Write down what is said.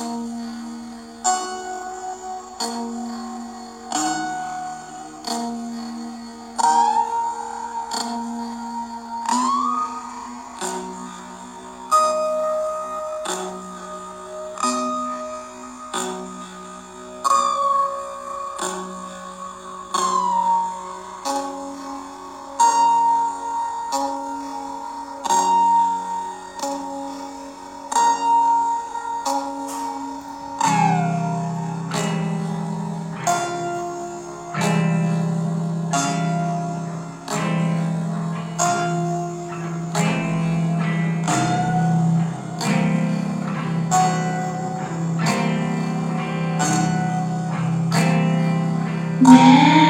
Um. ね。え